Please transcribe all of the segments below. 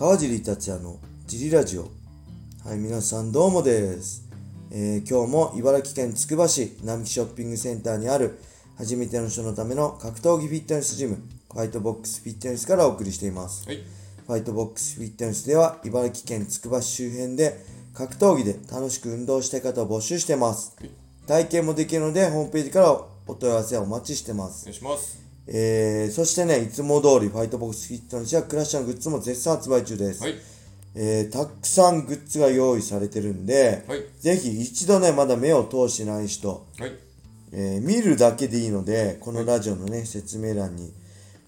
川尻達也のジリラジオはい皆さんどうもです、えー今日も茨城県つくば市並木ショッピングセンターにある初めての人のための格闘技フィットネスジムファイトボックスフィットネスからお送りしていますはい。ファイトボックスフィットネスでは茨城県つくば市周辺で格闘技で楽しく運動したい方を募集してますはい。体験もできるのでホームページからお問い合わせをお待ちしてますお願いします。えー、そしてね、いつも通りファイトボックスフィットネスやクラッシャーのグッズも絶賛発売中です。はい。えー、たくさんグッズが用意されてるんで、はい。ぜひ一度ね、まだ目を通してない人、はい。えー見るだけでいいので、このラジオのね、説明欄に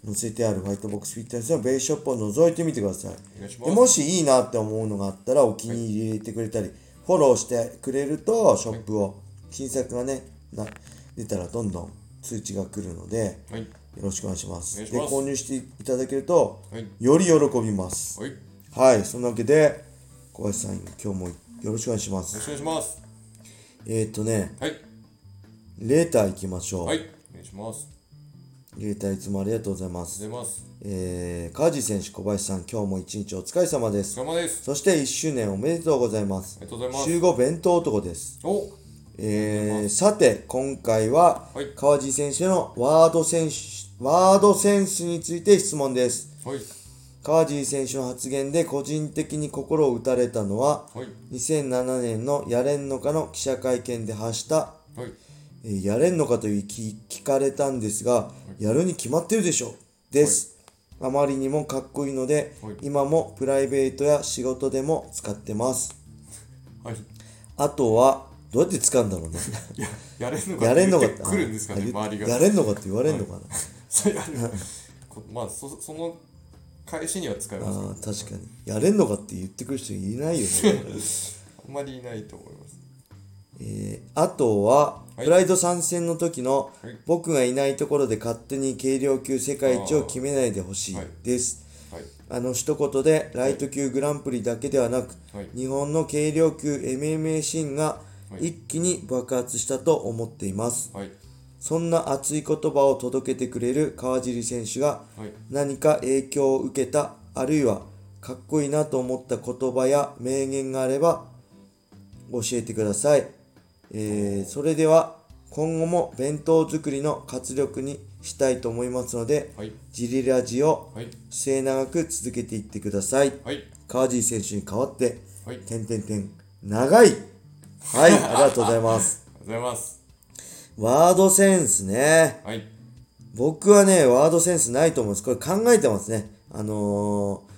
載せてあるファイトボックスフィットネスのベースショップを覗いてみてください。いもしいいなって思うのがあったら、お気に入り入れてくれたり、フォローしてくれると、ショップを、新作がね、な出たらどんどん通知が来るので、はい。よろしくお願いします。で、購入していただけると、はい。より喜びます。はい。よはい、そんなわけで、小林さん、今日もよろしくお願いしまろしくす。お願いします。えー、っとね、はい。レーター行きましょう。はい。お願いします。レーターいつもありがとうございます。えー、川地選手、小林さん、今日も一日お疲れ様でおす。疲れ様です。そして1周年おめでとうございますあ。りがとうございます。週5弁当男です。おえー、さて、今回ははい、川地選手のワードセンス、ワードセンスについて質問です。はい。川尻選手の発言で個人的に心を打たれたのははい。2007年のやれんのかの記者会見で発した、はい。えーやれんのかという聞聞かれたんですが、やるに決まってるでしょです、あまりにもかっこいいので、はい今もプライベートや仕事でも使ってますはい。あとはどうやって使うんだろうねや、やれんのかやれんのかってくるんですかね、あ周りが。やれんのかって言われんのかな、そうやる。こまあ、そ、その返しには使いますあー確かにやれんのかって言ってくる人いないよね あんまりいないと思います。えーあとは、はいプライド参戦の時の、はい僕がいないところで勝手に軽量級世界一を決めないでほしいはいです。はい。あの一言でライト級グランプリだけではなく、はい。日本の軽量級 MMA シーンがはい一気に爆発したと思っています。はい。そんな熱い言葉を届けてくれる川尻選手がはい。何か影響を受けた、あるいはかっこいいなと思った言葉や名言があれば教えてください。えーそれでは今後も弁当作りの活力にしたいと思いますので、はい。ジリラジをはい。末永く続けていってください。はい。川尻選手に代わって、はい。てんてんてん、長いはい、ありがとうございます。がとうございます。ワードセンスね。はい。僕はね、ワードセンスないと思うんです。これ考えてますね。あのー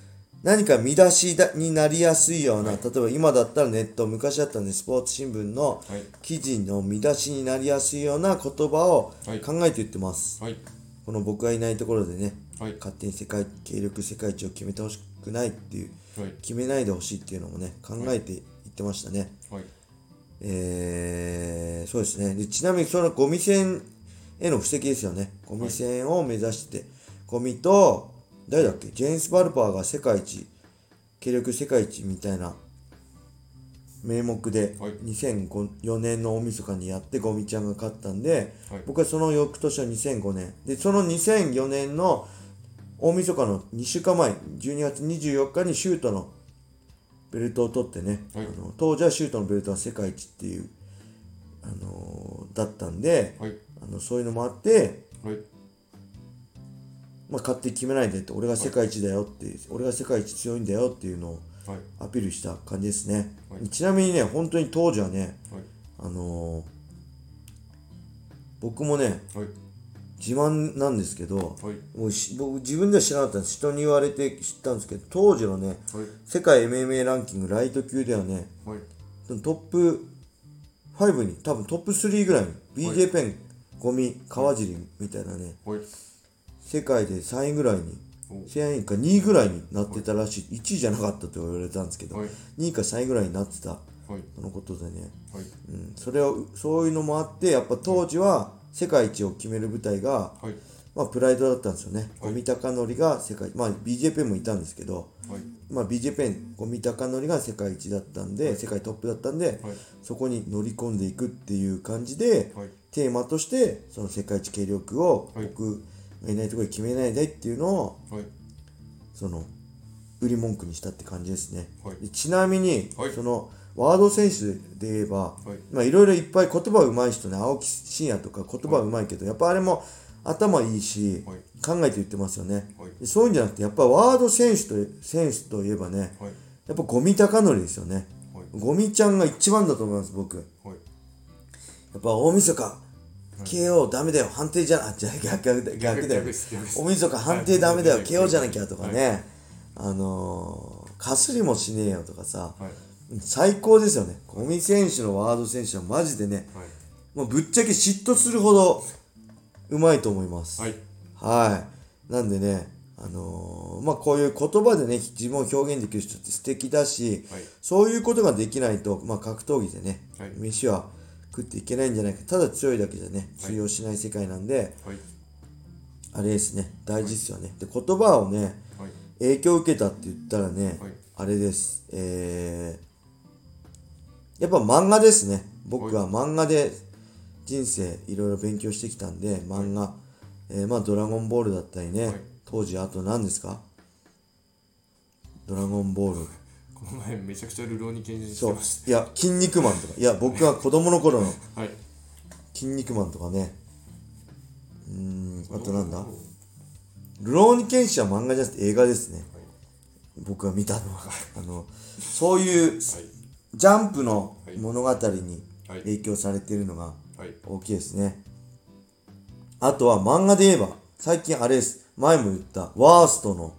何か見出しだになりやすいような、例えば今だったらネット、昔だったんでスポーツ新聞のはい。記事の見出しになりやすいような言葉をはい考えて言ってます。はい。この僕がいないところでね、はい。勝手に世界、軽力世界一を決めてほしくないっていう、はい。決めないでほしいっていうのもね、考えて言ってましたね。はい。えー、そうですね。でちなみにそのゴミ戦への布石ですよね。ゴミ戦を目指して、ゴミと、誰だっけ？ジェーンス・バルパーが世界一、軽力世界一みたいな名目で、はい2004年の大晦日にやってゴミちゃんが勝ったんで、はい。僕はその翌年は2005年。で、その2004年の大晦日の2週間前、12月24日にシュートのベルトを取ってね、はいあの当時はシュートのベルトは世界一っていう、あのーだったんで、はい。あのそういうのもあって、はい。まあ、勝手に決めないでって、俺が世界一だよって、俺が世界一強いんだよっていうのをはい。アピールした感じですね。はいちなみにね、本当に当時はね、はい。あのー僕もね、はい。自慢なんですけど、はい。もうし僕自分では知らなかったんです人に言われて知ったんですけど当時のねはい。世界 MMA ランキングライト級ではねはい。トップ5に多分トップ3ぐらいにはい BJ ペン、ゴミ川尻みたいなねはい。世界で3位ぐらいにお3位か2位ぐらいになってたらしい1位じゃなかったと言われたんですけど、はい。2位か3位ぐらいになってたはい。そのことでね、はい。うん、それをそういうのもあってやっぱ当時は世界一を決める舞台がはい。まあ、プライドだったんですよね。はいゴミ高則が世界、まあ、BJ ペンもいたんですけど、はい。まあ、BJ ペン、ゴミ高則が世界一だったんで、はい世界トップだったんで、はい。そこに乗り込んでいくっていう感じで、はい。テーマとして、その世界一軽力をはい僕がいないところで決めないでっていうのを、はい。その、売り文句にしたって感じですね、はい。でちなみに、はい。そのワード選手で言えば、はい。まあいろいろいっぱい言葉上手い人ね青木真也とか言葉上手いけど、やっぱあれも頭いいし、はい。考えて言ってますよね、そういうんじゃなくてやっぱワード選手と選手といえばねはい。やっぱゴミ高則ですよね。はい。ゴミちゃんが一番だと思います僕。やはい。っぱ大晦日 KO ダメだよ判定じゃなあじゃあ逆逆だ逆だよ大晦日判定ダメだよはい。KO じゃなきゃとかね、あのー、かすりもしねえよとかさはい。最高ですよね。ゴミ選手のワード選手はマジでねはい。もうぶっちゃけ嫉妬するほどうまいと思います。はい。はい。なんでね、あのーまあこういう言葉でね、自分を表現できる人って素敵だし、はい。そういうことができないと、まあ格闘技でね、はい。飯は食っていけないんじゃないか。ただ強いだけじゃね、はい。通用しない世界なんで、はい。あれですね、大事ですよね。で、言葉をね、はい影響を受けたって言ったらね、はいあれです。えー、やっぱ漫画ですね。僕は漫画で人生いろいろ勉強してきたんで、漫画。えー、まあドラゴンボールだったりね、はい当時あと何ですか？ドラゴンボール。この前めちゃくちゃルローニケンジしそうてまし。いや、筋肉マンとか。いや、僕は子供の頃のた はい筋肉マンとかね。うーん、あとなんだ？ルローニケンシは漫画じゃなくて映画ですね。僕が見たのは。あの、そういうはい。ジャンプの物語にはい。影響されているのがはい。大きいですね。あとは漫画で言えば、最近あれです。前も言った、ワーストの、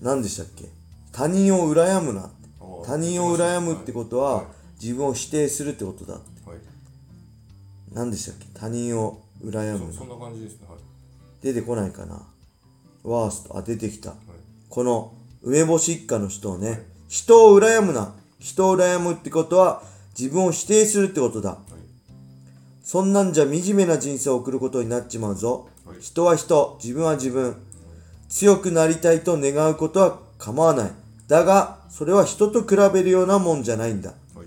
何でしたっけ？他人を羨むな。他人を羨むってことは、はい。自分を否定するってことだって。はい。何でしたっけ？他人を羨むそんな感じですね。はい出てこないかなワースト、あ、出てきた。はいこの梅干し一家の人をね、人を羨むな。人を羨むってことは、自分を否定するってことだ。はいそんなんじゃ惨めな人生を送ることになっちまうぞ。はい人は人、自分は自分。強くなりたいと願うことは構わない。だが、それは人と比べるようなもんじゃないんだ。はい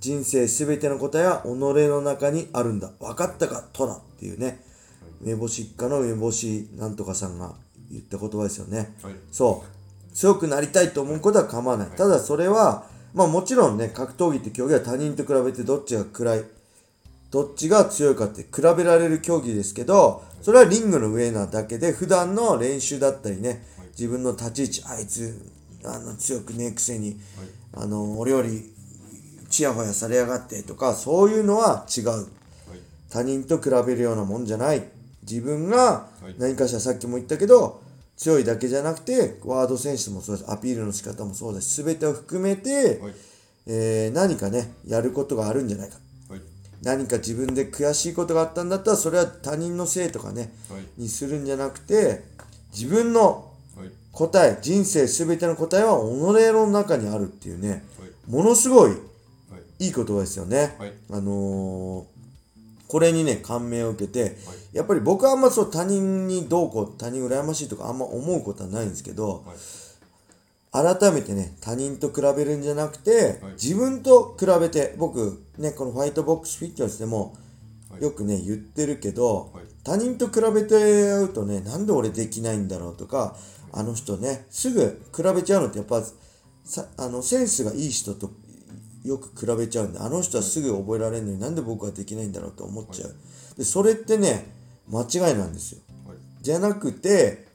人生すべての答えは己の中にあるんだ。分かったか、トラっていうね。梅干し一家の梅干しなんとかさんが言った言葉ですよね。はいそう。強くなりたいと思うことは構わない。ただそれは、まあもちろんね、格闘技って競技は他人と比べてどっちが暗い、どっちが強いかって比べられる競技ですけど、それはリングの上なだけで、普段の練習だったりね、自分の立ち位置、あいつ、あの、強くねえくせに、あの、俺より、ちやほやされやがってとか、そういうのは違う。はい他人と比べるようなもんじゃない自分がはい。何かしらさっきも言ったけど強いだけじゃなくてワード選手もそうですアピールの仕方もそうだし全てを含めて、はい。えー何かねやることがあるんじゃないか。はい。何か自分で悔しいことがあったんだったらそれは他人のせいとかねはい。にするんじゃなくて自分のはい。答え人生全ての答えは己の中にあるっていうねはい。ものすごいはい。いい言葉ですよね。はい。あのーこれにね、感銘を受けて、やっぱり僕はあんまそう他人にどうこう、他人羨ましいとかあんま思うことはないんですけど、はい。改めてね、他人と比べるんじゃなくて、はい。自分と比べて、僕、ね、このファイトボックスフィットネスでも、はい。よくね、言ってるけど、はい。他人と比べて会うとね、なんで俺できないんだろうとか、あの人ね、すぐ比べちゃうのってやっぱ、さあのセンスがいい人とよく比べちゃうんで、あの人はすぐ覚えられるのになんで僕はできないんだろうと思っちゃう。で、それってね、間違いなんですよ。はいじゃなくて、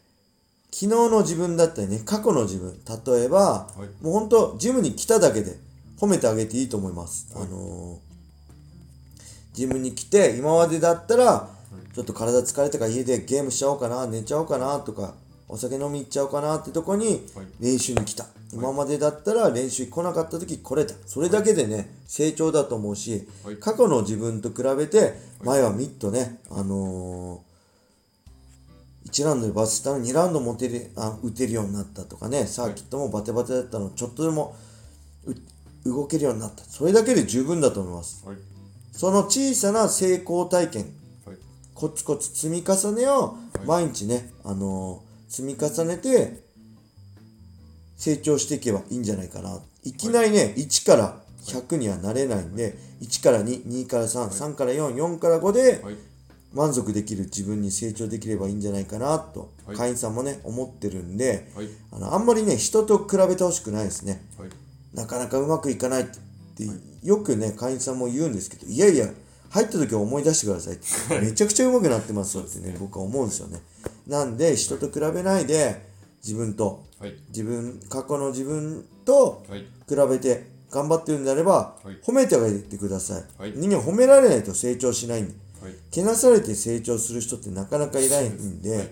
昨日の自分だったりね、過去の自分、例えば、はいもう本当ジムに来ただけで褒めてあげていいと思います。はいあのージムに来て、今までだったら、ちょっと体疲れたから家でゲームしちゃおうかな、寝ちゃおうかなとか、お酒飲み行っちゃおうかなってとこにはい練習に来た。今までだったら練習来なかった時来れた。それだけでね、成長だと思うし、はい過去の自分と比べて、前はミッとね、あのー、1ラウンドでバスしたの2ラウンド持てるあ打てるようになったとかね、サーキットもバテバテだったのちょっとでもう動けるようになった。それだけで十分だと思います。はいその小さな成功体験、はいコツコツ積み重ねを毎日ね、あのー積み重ねて成長していけばいいんじゃないかな。いきなりね、1から100にはなれないんで、1から2、2から3、3から4、4から5で、はい。満足できる自分に成長できればいいんじゃないかなと、はい。会員さんもね思ってるんではい。あのあんまりね人と比べてほしくないですね。はい。なかなかうまくいかないってよくね会員さんも言うんですけどいやいや入った時は思い出してくださいってめちゃくちゃうまくなってますよってね。僕は思うんですよね。なんで人と比べないで自分とはい。自分過去の自分とはい。比べて頑張ってるんであれば、はい。褒めてあげてください、はい。人間褒められないと成長しないんではい。けなされて成長する人ってなかなかいないんで、はい。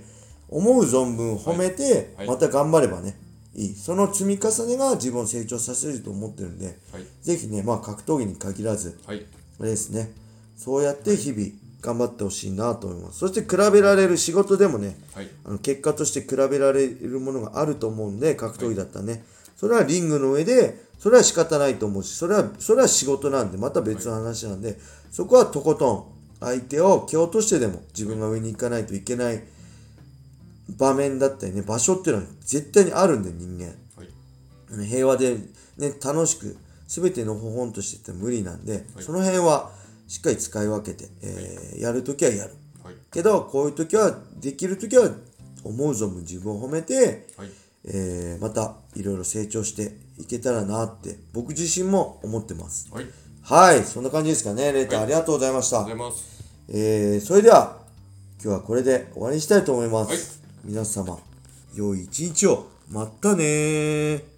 思う存分褒めて、はい。また頑張ればねいい。その積み重ねが自分を成長させると思ってるんではい。ぜひねまあ格闘技に限らずはい。あれですね。そうやって日々頑張ってほしいなと思います。そして比べられる仕事でもねはい。あの結果として比べられるものがあると思うんで格闘技だったらね、それはリングの上でそれは仕方ないと思うしそれはそれは仕事なんでまた別の話なんで、そこはとことん相手を蹴落としてでも自分が上に行かないといけない場面だったりね場所っていうのは絶対にあるんで人間。はい。平和で、ね、楽しく全てのほほんとしてって無理なんで、はい。その辺はしっかり使い分けて、えーやるときはやる。はい。けどこういう時はできる時は思う存分自分を褒めて、はい。えーまたいろいろ成長していけたらなって僕自身も思ってます。はい。はい。そんな感じですかね。レーター、はい。ありがとうございました。えーそれでは今日はこれで終わりにしたいと思います、はい。皆様良い一日を。またねー